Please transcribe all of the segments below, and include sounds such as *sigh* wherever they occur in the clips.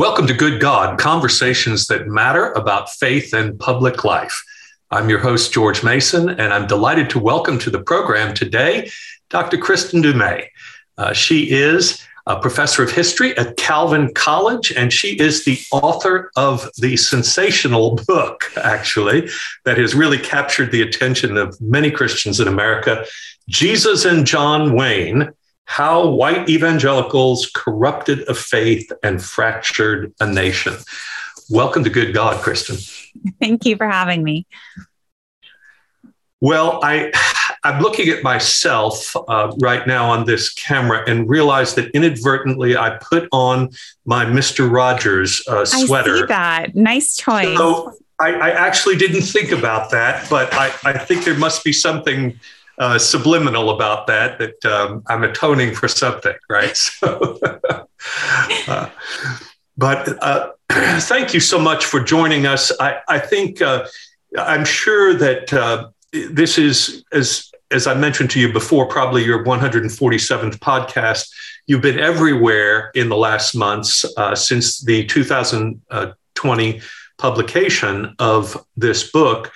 Welcome to Good God, conversations that matter about faith and public life. I'm your host, George Mason, and I'm delighted to welcome to the program today Dr. Kristin Du Mez. Uh, she is a professor of history at Calvin College, and she is the author of the sensational book, actually, that has really captured the attention of many Christians in America Jesus and John Wayne how white evangelicals corrupted a faith and fractured a nation. Welcome to Good God, Kristin. Thank you for having me. Well, I, I'm looking at myself uh, right now on this camera and realize that inadvertently I put on my Mr. Rogers uh, sweater. I see that. Nice choice. So I, I actually didn't think about that, but I, I think there must be something uh, subliminal about that that um, I'm atoning for something, right? *laughs* So, uh, but uh, *clears throat* thank you so much for joining us. I, I think uh, I'm sure that uh, this is as as I mentioned to you before, probably your 147th podcast. You've been everywhere in the last months uh, since the 2020 publication of this book.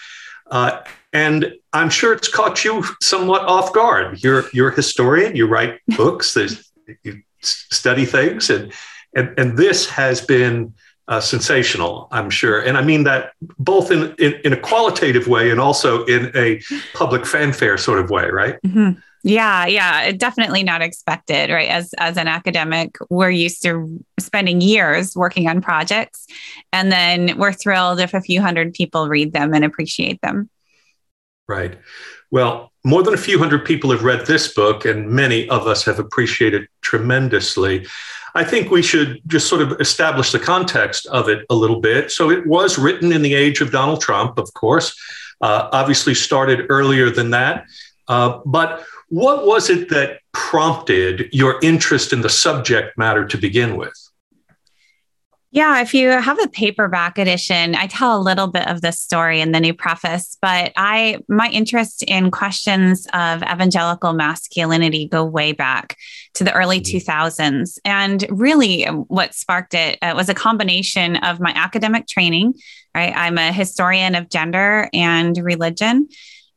Uh, and I'm sure it's caught you somewhat off guard. You're you're a historian. You write books. you study things, and and and this has been uh, sensational. I'm sure, and I mean that both in, in, in a qualitative way and also in a public fanfare sort of way, right? Mm-hmm. Yeah, yeah, definitely not expected, right? As as an academic, we're used to spending years working on projects, and then we're thrilled if a few hundred people read them and appreciate them. Right. Well, more than a few hundred people have read this book, and many of us have appreciated tremendously. I think we should just sort of establish the context of it a little bit. So, it was written in the age of Donald Trump, of course, uh, obviously started earlier than that. Uh, but what was it that prompted your interest in the subject matter to begin with? Yeah, if you have a paperback edition, I tell a little bit of this story in the new preface, but I my interest in questions of evangelical masculinity go way back to the early mm-hmm. 2000s. And really um, what sparked it uh, was a combination of my academic training, right? I'm a historian of gender and religion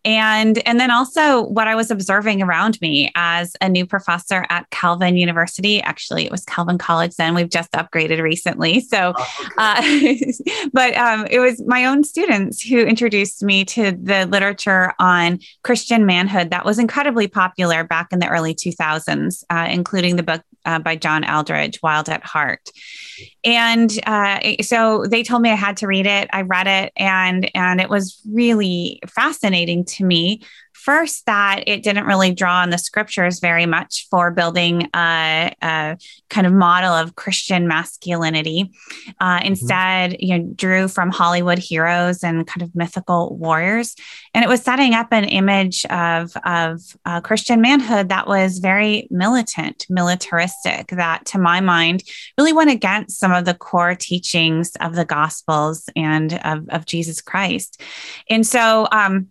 and and then also what i was observing around me as a new professor at calvin university actually it was calvin college then we've just upgraded recently *laughs* so oh, okay. uh, *laughs* but um, it was my own students who introduced me to the literature on christian manhood that was incredibly popular back in the early 2000s uh, including the book uh, by John Eldredge, Wild at Heart. And uh, so they told me I had to read it. I read it, and and it was really fascinating to me first that it didn't really draw on the scriptures very much for building a, a kind of model of Christian masculinity. Uh, mm-hmm. instead, you know, drew from Hollywood heroes and kind of mythical warriors, and it was setting up an image of of uh, Christian manhood that was very militant, militaristic. That, to my mind, really went against some of the core teachings of the Gospels and of, of Jesus Christ. And so, um,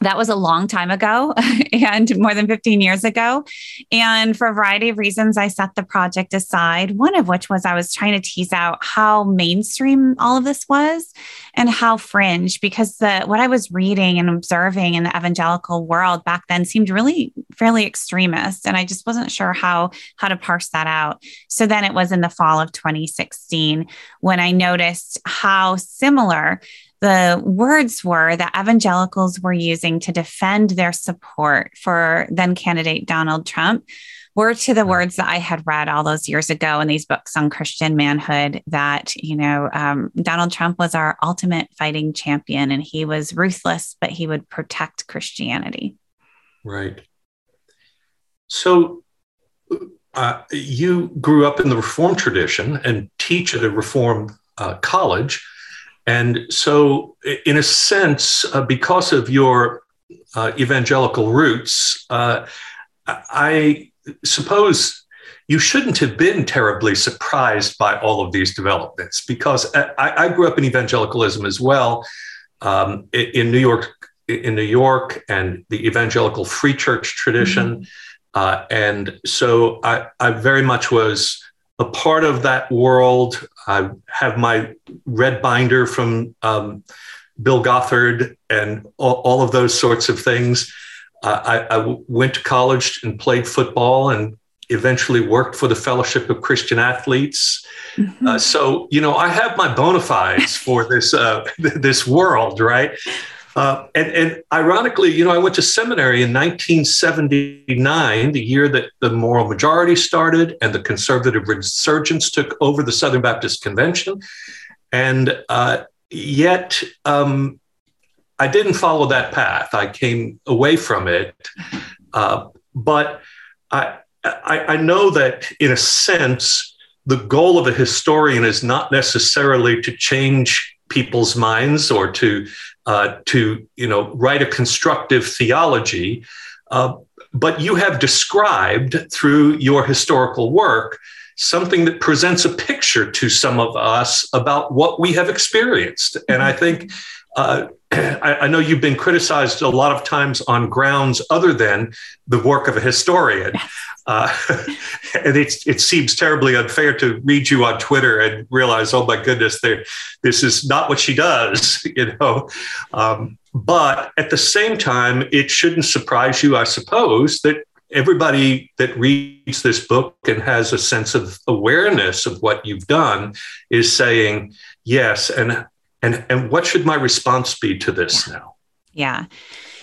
that was a long time ago *laughs* and more than 15 years ago. And for a variety of reasons, I set the project aside. One of which was I was trying to tease out how mainstream all of this was and how fringe, because the what I was reading and observing in the evangelical world back then seemed really fairly extremist. And I just wasn't sure how how to parse that out. So then it was in the fall of 2016 when I noticed how similar the words were that evangelicals were using to defend their support for then candidate Donald Trump were to the words that I had read all those years ago in these books on Christian manhood that, you know, um, Donald Trump was our ultimate fighting champion and he was ruthless, but he would protect Christianity. Right. So uh, you grew up in the Reformed tradition and teach at a Reformed uh, college. And so, in a sense, uh, because of your uh, evangelical roots, uh, I suppose you shouldn't have been terribly surprised by all of these developments because I, I grew up in evangelicalism as well um, in New York, in New York, and the evangelical free church tradition, mm-hmm. Uh, and so I, I very much was a part of that world. I have my red binder from um, Bill Gothard and all, all, of those sorts of things. Uh, I, I went to college and played football and eventually worked for the Fellowship of Christian Athletes. Mm-hmm. Uh, so, you know, I have my bona fides for this uh, *laughs* this world, right? Uh, and, and, ironically, you know, I went to seminary in 1979, the year that the moral majority started and the conservative resurgence took over the Southern Baptist Convention. And uh, yet, um, I didn't follow that path. I came away from it. Uh, but I, I, I know that, in a sense, the goal of a historian is not necessarily to change people's minds or to uh, to you know write a constructive theology, uh, but you have described through your historical work something that presents a picture to some of us about what we have experienced, and I think. Uh, *clears throat* I, I, know you've been criticized a lot of times on grounds other than the work of a historian. Uh, *laughs* and it, it seems terribly unfair to read you on Twitter and realize, oh my goodness, this is not what she does, *laughs* you know. Um, but at the same time, it shouldn't surprise you, I suppose, that everybody that reads this book and has a sense of awareness of what you've done is saying, yes, and and and what should my response be to this yeah. now? Yeah.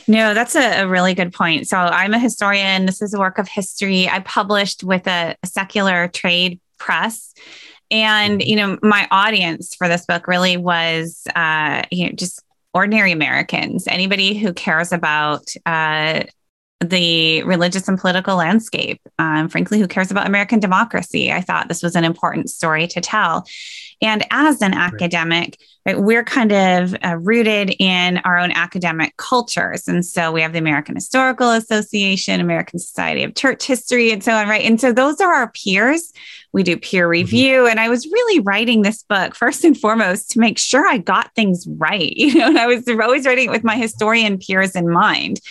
No, that's a, a, really good point. So I'm a historian. This is a work of history. I published with a, a secular trade press. And, mm-hmm. you know, my audience for this book really was, uh, you know, just ordinary Americans, anybody who cares about uh, the religious and political landscape. Um, frankly, who cares about American democracy? I thought this was an important story to tell. And as an academic, right, we're kind of uh, rooted in our own academic cultures. And so we have the American Historical Association, American Society of Church History, and so on, right? And so those are our peers. We do peer mm-hmm. review. Mm-hmm. And I was really writing this book first and foremost to make sure I got things right. *laughs* You know, and I was always writing it with my historian peers in mind.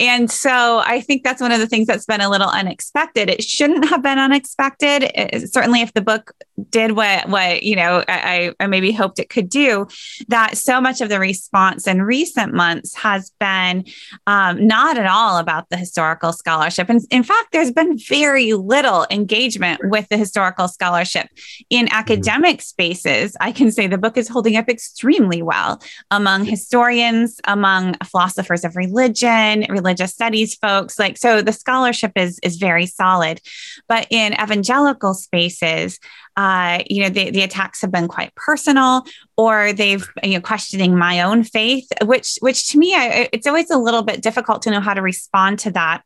And so I think that's one of the things that's been a little unexpected. It shouldn't have been unexpected. It, certainly, if the book did what what you know I, I maybe hoped it could do, that so much of the response in recent months has been um, not at all about the historical scholarship. And in fact, there's been very little engagement with the historical scholarship in mm-hmm. academic spaces. I can say the book is holding up extremely well among historians, among philosophers of religion religious studies folks like so the scholarship is is very solid. But in evangelical spaces uh, you know the, the attacks have been quite personal or they've you know questioning my own faith which which to me I, it's always a little bit difficult to know how to respond to that.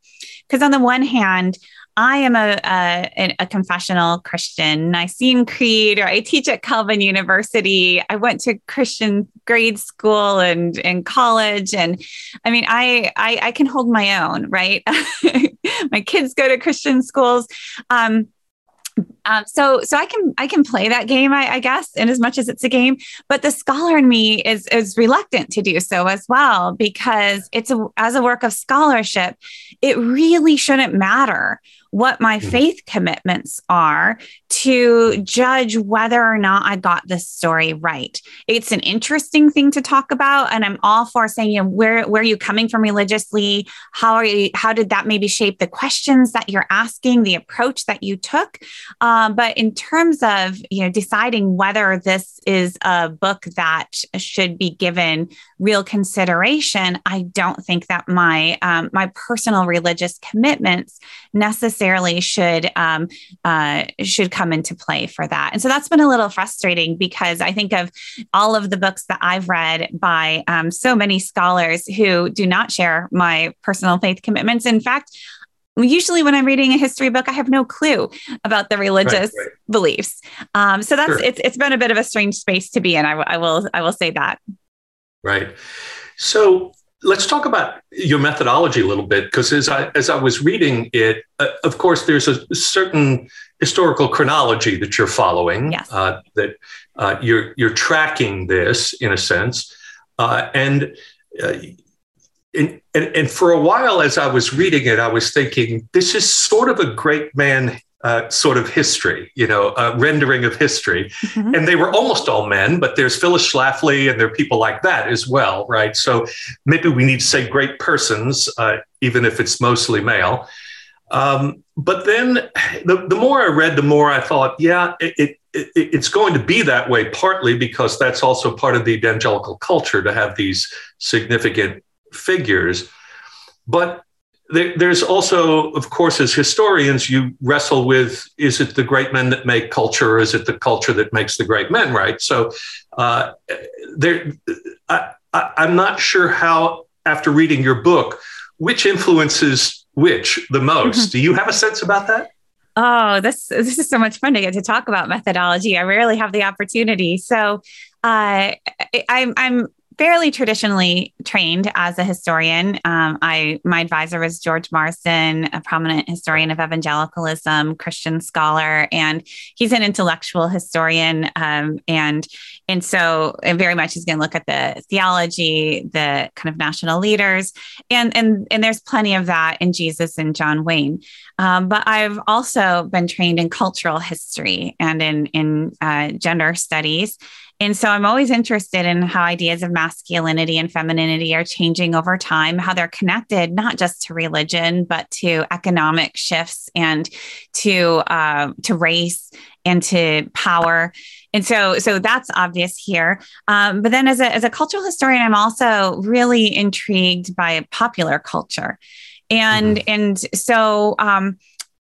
Because on the one hand I am a, a, a confessional Christian. Nicene Creed, or I teach at Calvin University. I went to Christian grade school and, and college. And I mean, I, I, I can hold my own, right? *laughs* my kids go to Christian schools. Um, um, so so I can I can play that game I, I, guess in as much as it's a game, but the scholar in me is is reluctant to do so as well because it's a, as a work of scholarship, it really shouldn't matter what my mm-hmm. faith commitments are to judge whether or not I got this story right. It's an interesting thing to talk about. And I'm all for saying, you know, where, where are you coming from religiously? How are you, how did that maybe shape the questions that you're asking, the approach that you took? Um, but in terms of, you know, deciding whether this is a book that should be given real consideration, I don't think that my, um, my personal religious commitments necessarily necessarily should um, uh, should come into play for that. And so that's been a little frustrating because I think of all of the books that I've read by um, so many scholars who do not share my personal faith commitments. In fact, usually when i'm reading a history book i have no clue about the religious right, right. beliefs um, so that's sure. it's, it's been a bit of a strange space to be in I, w- I will i will say that right so let's talk about your methodology a little bit because as I as I was reading it, uh, of course, there's a certain historical chronology that you're following. Yes. Uh, that uh, you're you're tracking this in a sense, uh, and, uh, and. and, and for a while, as I was reading it, I was thinking, this is sort of a great man uh, sort of history, you know, uh, rendering of history. Mm-hmm. And they were almost all men, but there's Phyllis Schlafly and there are people like that as well, right? So maybe we need to say great persons, uh, even if it's mostly male. Um, but then the, the more I read, the more I thought, yeah, it, it, it, it's going to be that way, partly because that's also part of the evangelical culture to have these significant figures. But there, there's also, of course, as historians, you wrestle with is it the great men that make culture, or is it the culture that makes the great men, right? So uh, there, I, I'm not sure how, after reading your book, which influences which the most. Mm-hmm. Do you have a sense about that? Oh, this this is so much fun to get to talk about methodology. I rarely have the opportunity. So, uh, I'm I'm fairly traditionally trained as a historian. Um, I my advisor was George Marsden, a prominent historian of evangelicalism, Christian scholar, and he's an intellectual historian. Um, and and so very much he's going to look at the theology, the kind of national leaders, and and and there's plenty of that in Jesus and John Wayne. Um, but I've also been trained in cultural history and in in uh, gender studies. And so I'm always interested in how ideas of masculinity and femininity are changing over time, how they're connected not just to religion, but to economic shifts and to uh, to race and to power. And so, so that's obvious here. Um, but then, as a as a cultural historian, I'm also really intrigued by popular culture, and mm-hmm. and so. Um,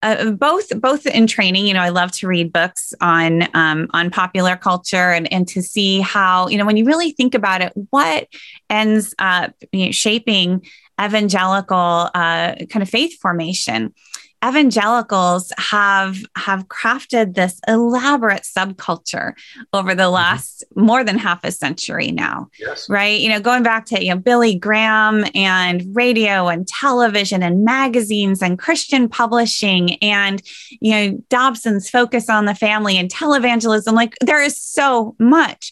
uh, both both in training you know i love to read books on um, on popular culture and and to see how you know when you really think about it what ends up you know, shaping evangelical uh, kind of faith formation evangelicals have have crafted this elaborate subculture over the mm-hmm. last mm-hmm. more than half a century now yes. right you know going back to you know billy graham and radio and television and magazines and christian publishing and you know dobson's focus on the family and televangelism like there is so much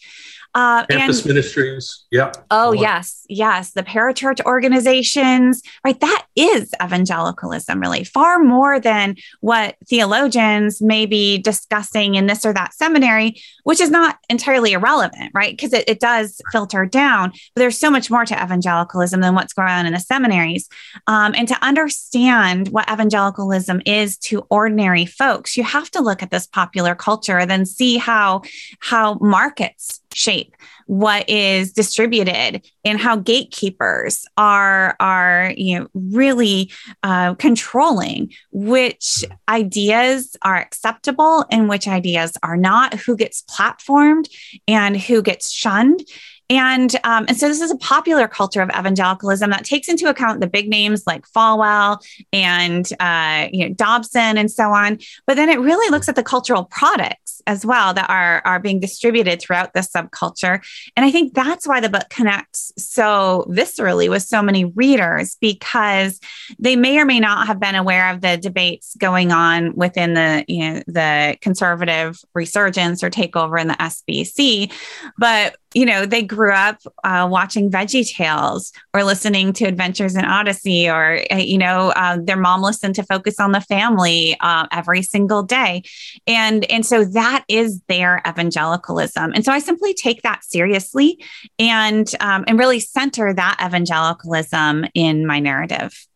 uh, Campus and, ministries. Yeah. Oh, yes. Yes. The parachurch organizations, right? That is evangelicalism, really, far more than what theologians may be discussing in this or that seminary, which is not entirely irrelevant, right? Because it, it does filter down. But there's so much more to evangelicalism than what's going on in the seminaries. Um, and to understand what evangelicalism is to ordinary folks, you have to look at this popular culture and then see how, how markets shape what is distributed and how gatekeepers are are you know really uh, controlling which ideas are acceptable and which ideas are not who gets platformed and who gets shunned and, um, and so this is a popular culture of evangelicalism that takes into account the big names like Falwell and uh, you know Dobson and so on. But then it really looks at the cultural products as well that are are being distributed throughout this subculture. And I think that's why the book connects so viscerally with so many readers because they may or may not have been aware of the debates going on within the you know the conservative resurgence or takeover in the SBC, but you know, they grew up uh, watching Veggie Tales or listening to Adventures in Odyssey, or, uh, you know, uh, their mom listened to Focus on the Family uh, every single day. And, and so that is their evangelicalism. And so I simply take that seriously and, um, and really center that evangelicalism in my narrative.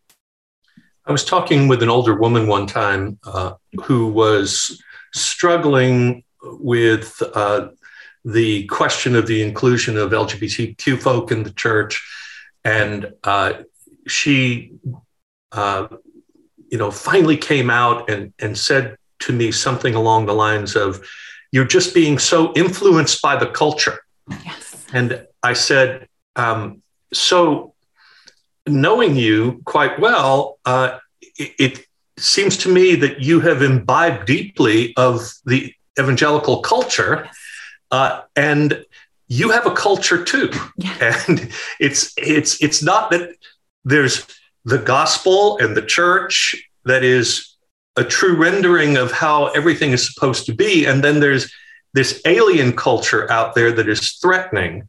I was talking with an older woman one time uh, who was struggling with uh, the question of the inclusion of LGBTQ folk in the church, and uh, she, uh, you know, finally came out and and said to me something along the lines of, "You're just being so influenced by the culture." Yes. And I said, um, "So, knowing you quite well, uh, it, it seems to me that you have imbibed deeply of the evangelical culture." Yes uh, and you have a culture too. Yeah. *laughs* And it's it's it's not that there's the gospel and the church that is a true rendering of how everything is supposed to be, and then there's this alien culture out there that is threatening.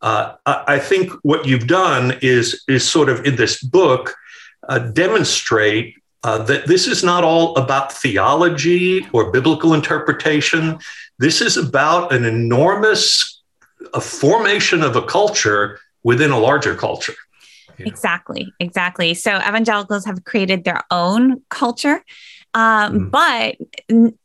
Uh, I think what you've done is is sort of in this book uh, demonstrate uh, that this is not all about theology or biblical interpretation. This is about an enormous a formation of a culture within a larger culture. Exactly, exactly. So evangelicals have created their own culture, um, mm. but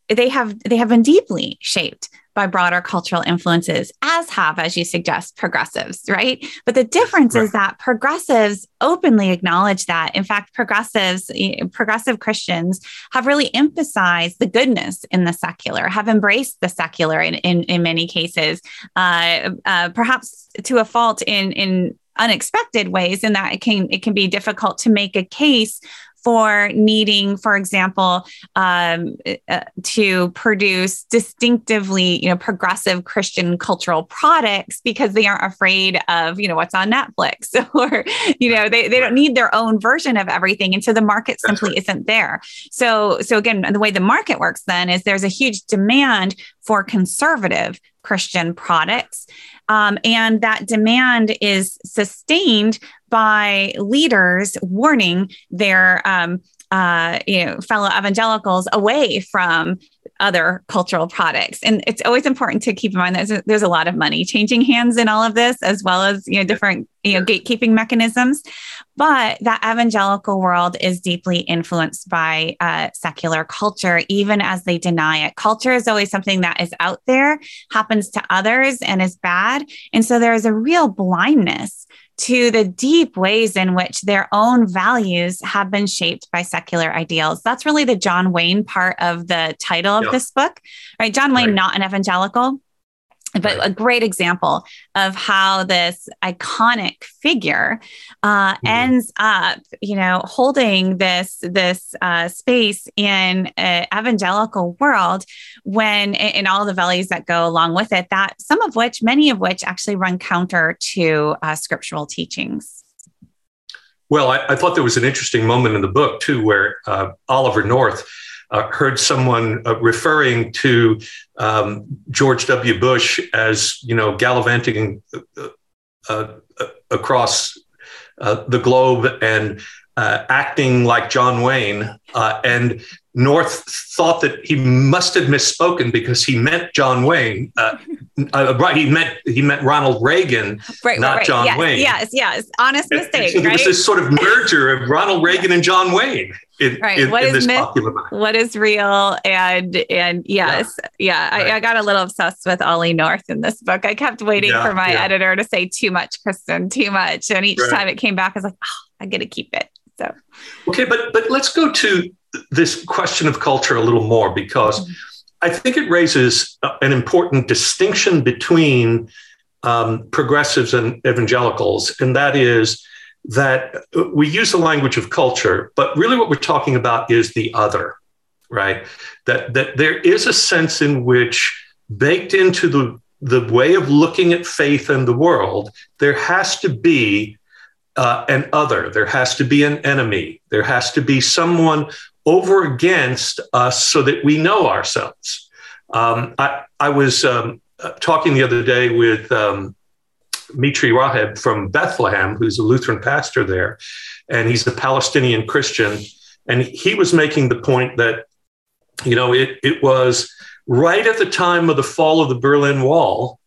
they have they have been deeply shaped by broader cultural influences, as have, as you suggest, progressives, right? But the difference right. is that progressives openly acknowledge that. In fact, progressives, progressive Christians have really emphasized the goodness in the secular, have embraced the secular in, in, in many cases, uh, uh, perhaps to a fault in, in unexpected ways in that it can it can be difficult to make a case for needing, for example, um, uh, to produce distinctively, you know, progressive Christian cultural products because they aren't afraid of, you know, what's on Netflix *laughs* or, you know, they, they don't need their own version of everything. And so the market simply isn't there. So, so again, the way the market works then is there's a huge demand for conservative Christian products. Um, and that demand is sustained by leaders warning their um, uh, you know fellow evangelicals away from other cultural products. And it's always important to keep in mind that there's a, there's a lot of money changing hands in all of this, as well as you know different you know gatekeeping mechanisms. But that evangelical world is deeply influenced by uh, secular culture, even as they deny it. Culture is always something that is out there, happens to others, and is bad. And so there is a real blindness to the deep ways in which their own values have been shaped by secular ideals. That's really the John Wayne part of the title of this book, right? John Wayne, right. not an evangelical, but a great example of how this iconic figure uh, mm-hmm. ends up you know holding this this uh, space in an evangelical world when in all the values that go along with it that some of which many of which actually run counter to uh, scriptural teachings well I, I, thought there was an interesting moment in the book too where uh, oliver north uh, heard someone uh, referring to um, George W. Bush as, you know, gallivanting uh, uh, uh across uh, the globe and acting like John Wayne. And North thought that he must have misspoken because he meant John Wayne. Uh, *laughs* uh, right, he meant he meant Ronald Reagan, right, not right, John yes, Wayne. Yes, yes, honest and, mistake. And so right? was this sort of merger of Ronald Reagan and John Wayne. In, right. In, what in is myth, What is real? And and yes, yeah, yeah right. I, I, got a little obsessed with Ollie North in this book. I kept waiting yeah, for my editor to say too much, Kristin, too much, and each time it came back, I was like, oh, I got to keep it. So okay, but but let's go to this question of culture a little more because mm-hmm. I think it raises an important distinction between um, progressives and evangelicals, and that is that we use the language of culture, but really what we're talking about is the other, right? That that there is a sense in which baked into the the way of looking at faith and the world, there has to be uh, an other. There has to be an enemy. There has to be someone over against us so that we know ourselves. Um, I, I, was um, talking the other day with um, Mitri Raheb from Bethlehem, who's a Lutheran pastor there, and he's a Palestinian Christian. And he was making the point that, you know, it, it was right at the time of the fall of the Berlin Wall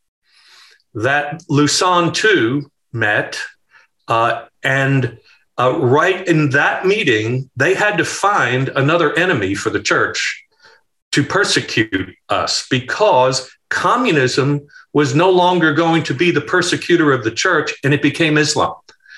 that Lausanne II met. Uh, and uh, right in that meeting, they had to find another enemy for the church to persecute us because communism was no longer going to be the persecutor of the church and it became Islam.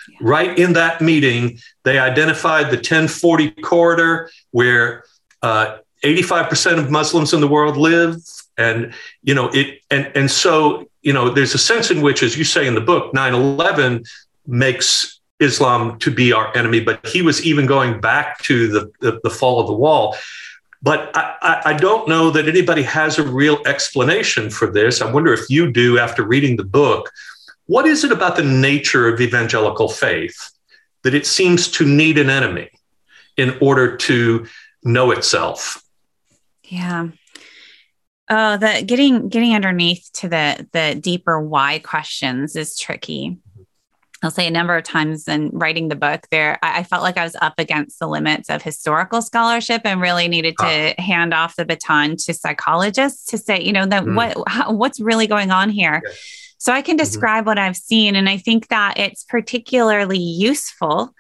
Yeah. Right in that meeting, they identified the 1040 corridor where uh, 85% of Muslims in the world live. And, you know, it, and, and so, you know, there's a sense in which, as you say in the book, 9 11 makes Islam to be our enemy, but he was even going back to the, the, the fall of the wall. But I, I, don't know that anybody has a real explanation for this. I wonder if you do after reading the book. What is it about the nature of evangelical faith that it seems to need an enemy in order to know itself? Yeah. Oh, the getting getting underneath to the the deeper why questions is tricky I'll say a number of times in writing the book there, I, I, felt like I was up against the limits of historical scholarship and really needed to ah. hand off the baton to psychologists to say, you know, that mm. what how, what's really going on here. Yes. So I can mm-hmm. describe mm-hmm. what I've seen, and I think that it's particularly useful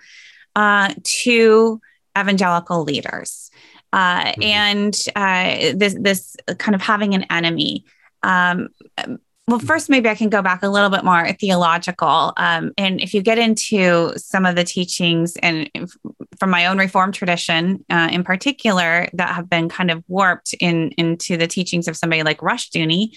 uh, to evangelical leaders. Uh, mm-hmm. And uh, this this kind of having an enemy. Um, well, first, maybe I can go back a little bit more theological. Um, and if you get into some of the teachings and from my own Reformed tradition uh, in particular that have been kind of warped in into the teachings of somebody like Rushdoony,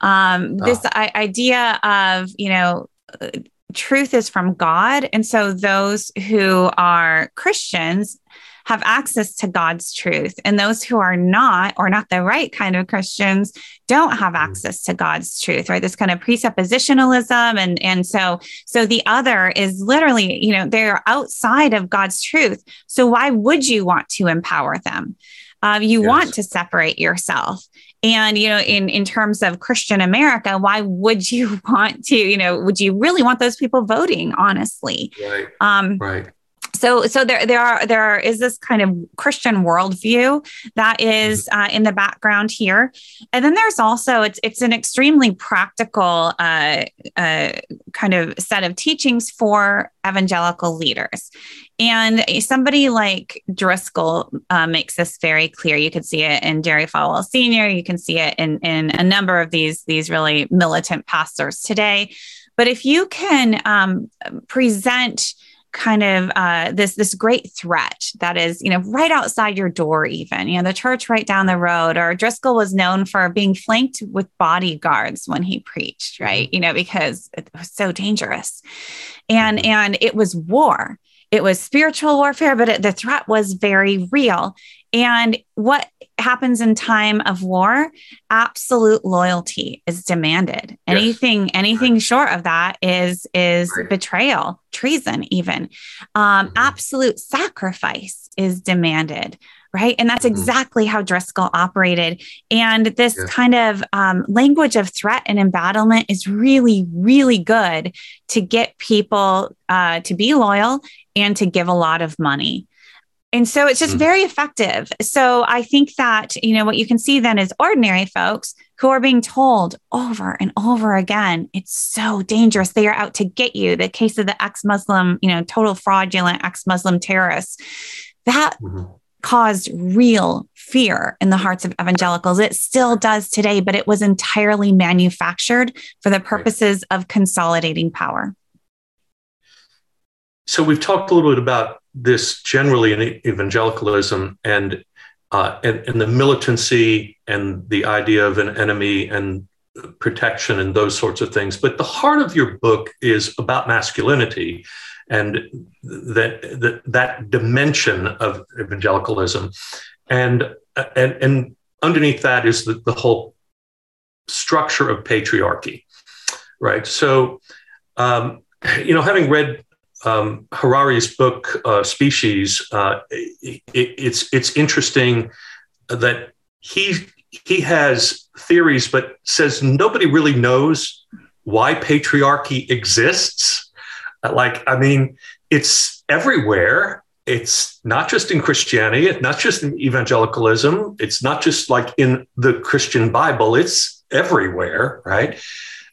um, oh. this I- idea of, you know, uh, truth is from God. And so those who are Christians have access to God's truth. And those who are not, or not the right kind of Christians, don't have mm. access to God's truth, right? This kind of presuppositionalism. And, and so, so the other is literally, you know, they're outside of God's truth. So why would you want to empower them? Um, you yes. want to separate yourself. And, you know, in, in terms of Christian America, why would you *laughs* want to, you know, would you really want those people voting, honestly? Right. Um, right so so there there are there is this kind of christian worldview that is mm-hmm. uh, in the background here and then there's also it's it's an extremely practical uh, uh, kind of set of teachings for evangelical leaders and somebody like Driscoll uh, makes this very clear. You can see it in Jerry Falwell Sr. You can see it in, in a number of these, these really militant pastors today. But if you can um, present kind of uh, this this great threat that is you know right outside your door even you know the church right down the road or driscoll was known for being flanked with bodyguards when he preached right? You know because it was so dangerous. And mm-hmm. and it was war it was spiritual warfare but it, the threat was very real and what happens in time of war, absolute loyalty is demanded. Yes. Anything, anything right. short of that is is right. betrayal, treason, even. Um, mm-hmm. Absolute sacrifice is demanded. Right. And that's mm-hmm. exactly how Driscoll operated. And this yeah. kind of um, language of threat and embattlement is really, really good to get people uh, to be loyal and to give a lot of money. And so it's just mm. very effective. So I think that, you know, what you can see then is ordinary folks who are being told over and over again, it's so dangerous. They are out to get you. The case of the ex Muslim, you know, total fraudulent ex Muslim terrorists, that mm-hmm. Caused real fear in the hearts of evangelicals. It still does today, but it was entirely manufactured for the purposes of consolidating power. So we've talked a little bit about this generally in evangelicalism and, uh, and, and the militancy and the idea of an enemy and protection and those sorts of things. But the heart of your book is about masculinity and that that, dimension of evangelicalism, and and and underneath that is the, the whole structure of patriarchy, right? So, um, you know, having read um, Harari's book uh, Species, uh, it, it's it's interesting that he he has theories, but says nobody really knows why patriarchy exists. Like, I mean, it's everywhere. It's not just in Christianity. It's not just in evangelicalism. It's not just like in the Christian Bible. It's everywhere, right?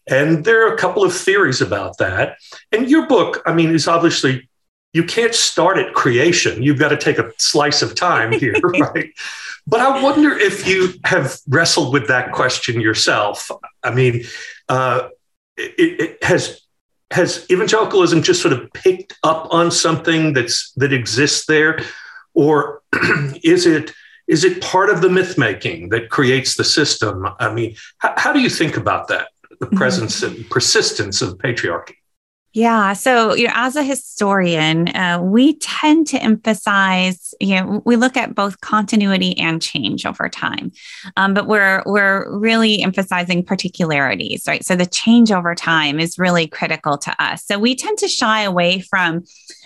And there are a couple of theories about that. And your book, I mean, is obviously you can't start at creation. You've got to take a slice of time *laughs* here, right? But I wonder if you have wrestled with that question yourself. I mean, uh, it, it has has evangelicalism just sort of picked up on something that's that exists there, or *clears throat* is it is it part of the myth making that creates the system? I mean, how, how do you think about that? the mm-hmm. presence mm-hmm. and persistence of patriarchy. Yeah. So, you know, as a historian, uh, we tend to emphasize, you know, we look at both continuity and change over time, um, but we're we're really emphasizing particularities, right? So the change over time is really critical to us. So we tend to shy away from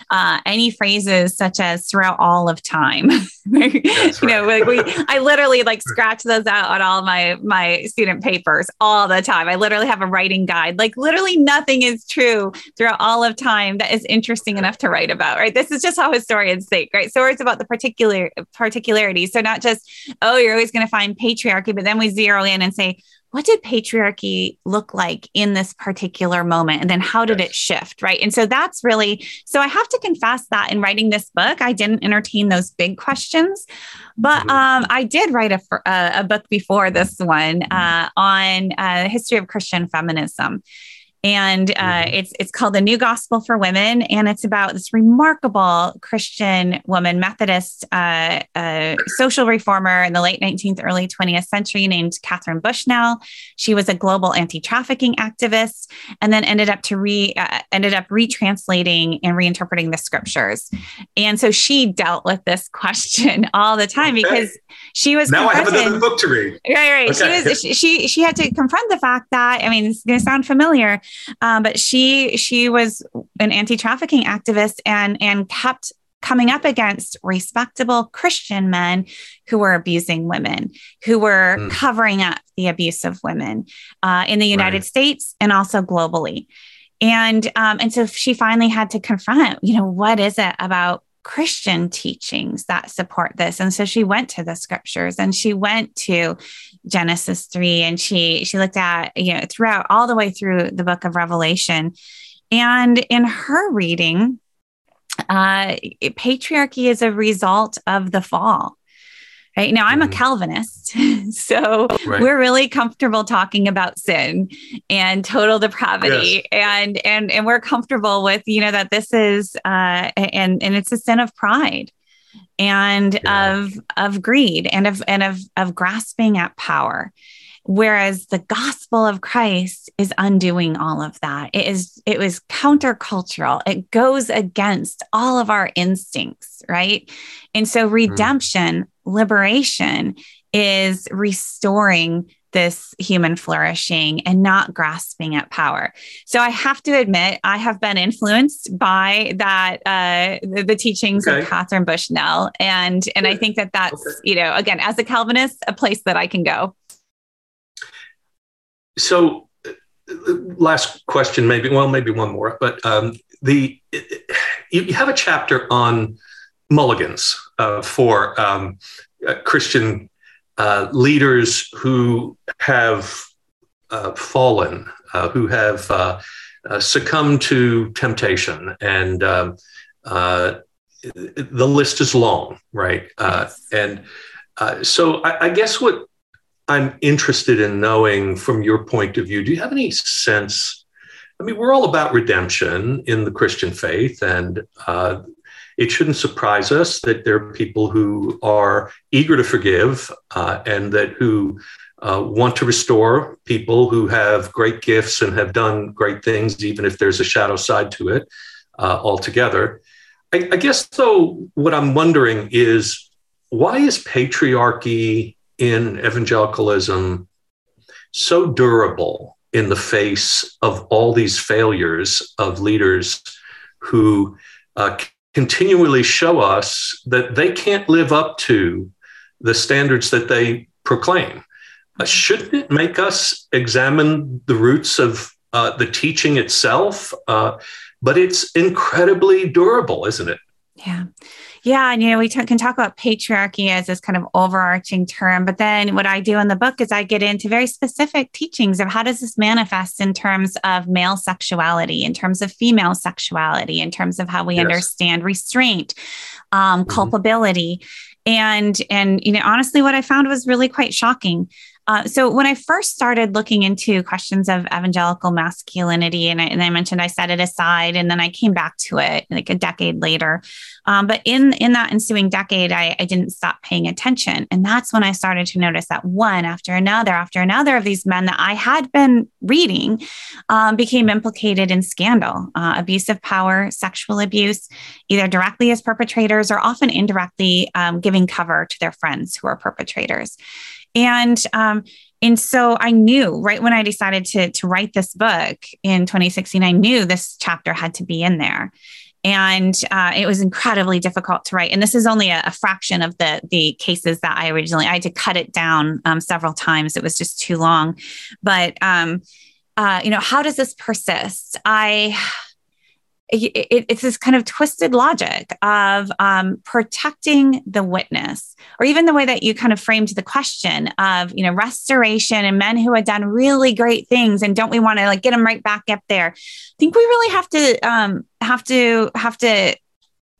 uh, any phrases such as throughout all of time. *laughs* you know, like we, *laughs* I literally like scratch those out on all my my student papers all the time. I literally have a writing guide. Like literally nothing is true throughout all of time that is interesting enough to write about, right? This is just how historians think, right? So it's about the particular particularities. So not just, oh, you're always going to find patriarchy, but then we zero in and say, what did patriarchy look like in this particular moment and then how did yes. it shift right and so that's really so i have to confess that in writing this book i didn't entertain those big questions but mm-hmm. um, i did write a, a, book before this one uh, on uh, history of christian feminism and uh, mm-hmm. it's it's called the New Gospel for Women, and it's about this remarkable Christian woman, Methodist uh, uh, social reformer in the late 19th, early 20th century, named Katharine Bushnell. She was a global anti-trafficking activist, and then ended up to re uh, ended up retranslating and reinterpreting the scriptures. And so she dealt with this *laughs* question all the time okay. because she was now I have another book to read. Right, right. Okay. She was she she had to confront the fact that I mean, it's going to sound familiar um, but she she was an anti-trafficking activist and and kept coming up against respectable Christian men who were abusing women, who were mm. covering up the abuse of women uh, in the United right. States and also globally. And um, and so she finally had to confront, you know, what is it about Christian teachings that support this. And so she went to the scriptures and she went to Genesis 3 and she she looked at, you know, throughout all the way through the book of Revelation. And in her reading, uh, patriarchy is a result of the fall. Right now, I'm a mm-hmm. Calvinist, *laughs* so right. we're really comfortable talking about sin and total depravity, yes. and and and we're comfortable with you know that this is uh, and and it's a sin of pride and yeah. of of greed and of and of of grasping at power whereas the gospel of Christ is undoing all of that. It is it was countercultural. It goes against all of our instincts, right? And so hmm. redemption, mm. Liberation is restoring this human flourishing and not grasping at power. So I have to admit, I have been influenced by that uh, the, the, teachings okay. of Katharine Bushnell, and and I think that that's okay. you know again as a Calvinist, a place that I can go. So, last question, maybe, well, maybe one more, but um, the you have a chapter on mulligans uh, for um, uh, Christian uh, leaders who have uh, fallen, uh, who have uh, succumbed to temptation, and um, the list is long, right? and so, I, I guess what I'm interested in knowing from your point of view, do you have any sense? I mean, we're all about redemption in the Christian faith, and uh, it shouldn't surprise us that there are people who are eager to forgive uh, and that who uh, want to restore people who have great gifts and have done great things, even if there's a shadow side to it uh, altogether. I, I guess, though, what I'm wondering is why is patriarchy in evangelicalism so durable in the face of all these failures of leaders who uh, continually show us that they can't live up to the standards that they proclaim. Uh, shouldn't it make us examine the roots of uh, the teaching itself? Uh, but it's incredibly durable, isn't it? Yeah. Yeah, and you know, we t- can talk about patriarchy as this kind of overarching term, but then what I do in the book is I get into very specific teachings of how does this manifest in terms of male sexuality, in terms of female sexuality, in terms of how we yes. understand restraint, um, mm-hmm. culpability, and and you know, honestly, what I found was really quite shocking. Uh, so when I first started looking into questions of evangelical masculinity, and I, and I, mentioned I set it aside, and then I came back to it like a decade later. Um, but in in that ensuing decade, I, I, didn't stop paying attention, and that's when I started to notice that one after another after another of these men that I had been reading um, became implicated in scandal, uh, abuse of power, sexual abuse, either directly as perpetrators or often indirectly um, giving cover to their friends who are perpetrators. And um, and so I knew right when I decided to to write this book in 2016, I knew this chapter had to be in there. And uh, it was incredibly difficult to write. And this is only a, a, fraction of the the cases that I originally I had to cut it down um, several times. It was just too long. But um, uh, you know, how does this persist? I it, it's this kind of twisted logic of um, protecting the witness, or even the way that you kind of framed the question of, you know, restoration and men who had done really great things, and don't we want to like get them right back up there? I think we really have to um, have to have to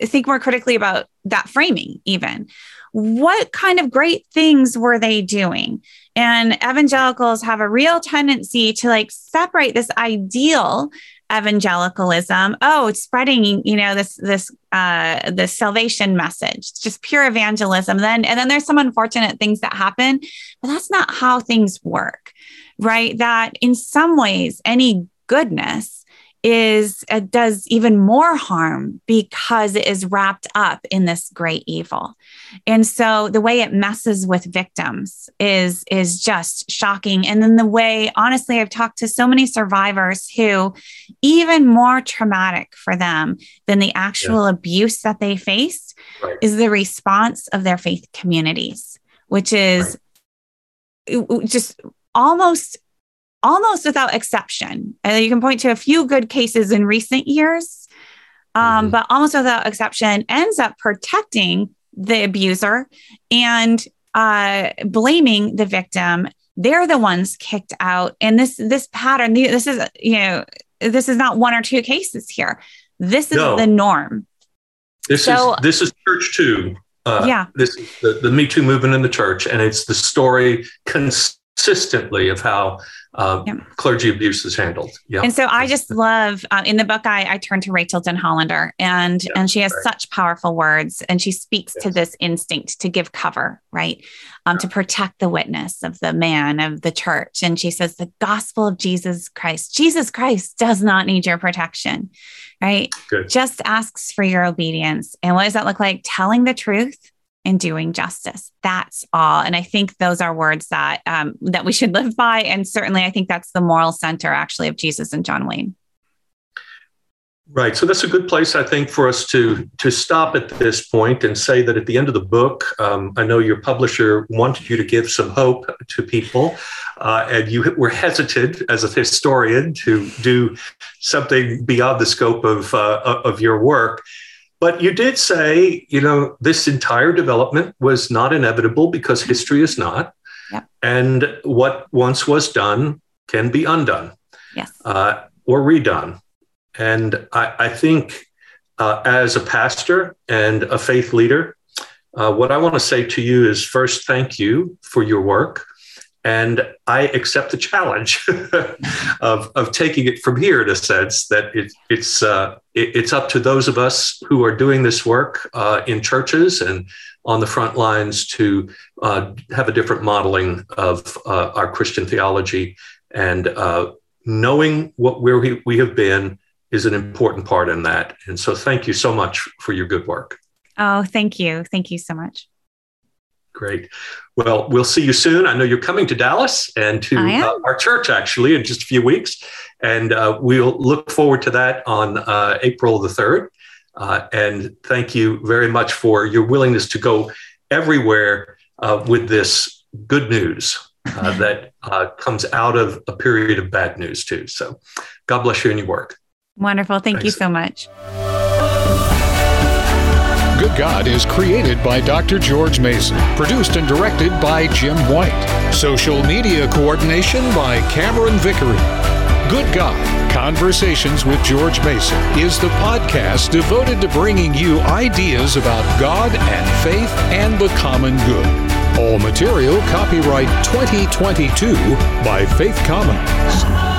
think more critically about that framing, even. What kind of great things were they doing? And evangelicals have a real tendency to like separate this ideal evangelicalism. Oh it's spreading you know this this uh this salvation message. It's just pure evangelism. Then and then there's some unfortunate things that happen but that's not how things work right? That in some ways any goodness is uh, does even more harm because it is wrapped up in this great evil and so the way it messes with victims is is just shocking and then the way honestly i've talked to so many survivors who even more traumatic for them than the actual yeah. abuse that they face right. is the response of their faith communities which is right. just almost almost without exception. And you can point to a few good cases in recent years, um, mm-hmm. but almost without exception ends up protecting the abuser and uh, blaming the victim. They're the ones kicked out. And this this pattern, this is you know, this is not one or two cases here. This is no. the norm. This so, is this is church too. Uh, yeah. This is the, the Me Too movement in the church, and it's the story consistently of how uh, yep. clergy abuse is handled. Yeah. And so I just love uh, in the book I, I turn to Rachael Denhollander and yeah, and she has right. such powerful words and she speaks yes. to this instinct to give cover, right? Um, yeah. To protect the witness of the man of the church. And she says the gospel of Jesus Christ, Jesus Christ does not need your protection, right? Good. Just asks for your obedience. And what does that look like? Telling the truth and doing justice. That's all. And I think those are words that um, that we should live by. And certainly, I think that's the moral center actually of Jesus and John Wayne. Right. So that's a good place, I think, for us to to stop at this point and say that at the end of the book, um, I know your publisher wanted you to give some hope to people, uh, and you were hesitant as a historian to do something beyond the scope of uh, of your work. But you did say, you know, this entire development was not inevitable because history is not. Yep. And what once was done can be undone yes. uh, or redone. And I, I think uh, as a pastor and a faith leader, uh, what I want to say to you is first, thank you for your work. And I accept the challenge *laughs* of, of taking it from here in a sense that it, it's, uh, it, it's up to those of us who are doing this work uh, in churches and on the front lines to uh, have a different modeling of uh, our Christian theology. And uh, knowing what, where we, we have been is an important part in that. And so thank you so much for your good work. Oh, thank you. Thank you so much. Great. Well, we'll see you soon. I know you're coming to Dallas and to uh, our church actually in just a few weeks. And uh, we'll look forward to that on uh, April the 3rd. Uh, and thank you very much for your willingness to go everywhere uh, with this good news uh, *laughs* that comes out of a period of bad news, too. So God bless you and your work. Wonderful. Thank Thanks. you so much. God is created by Dr. George Mason, produced and directed by Jim White, social media coordination by Cameron Vickery. Good God Conversations with George Mason is the podcast devoted to bringing you ideas about God and faith and the common good. All material copyright 2022 by Faith Commons.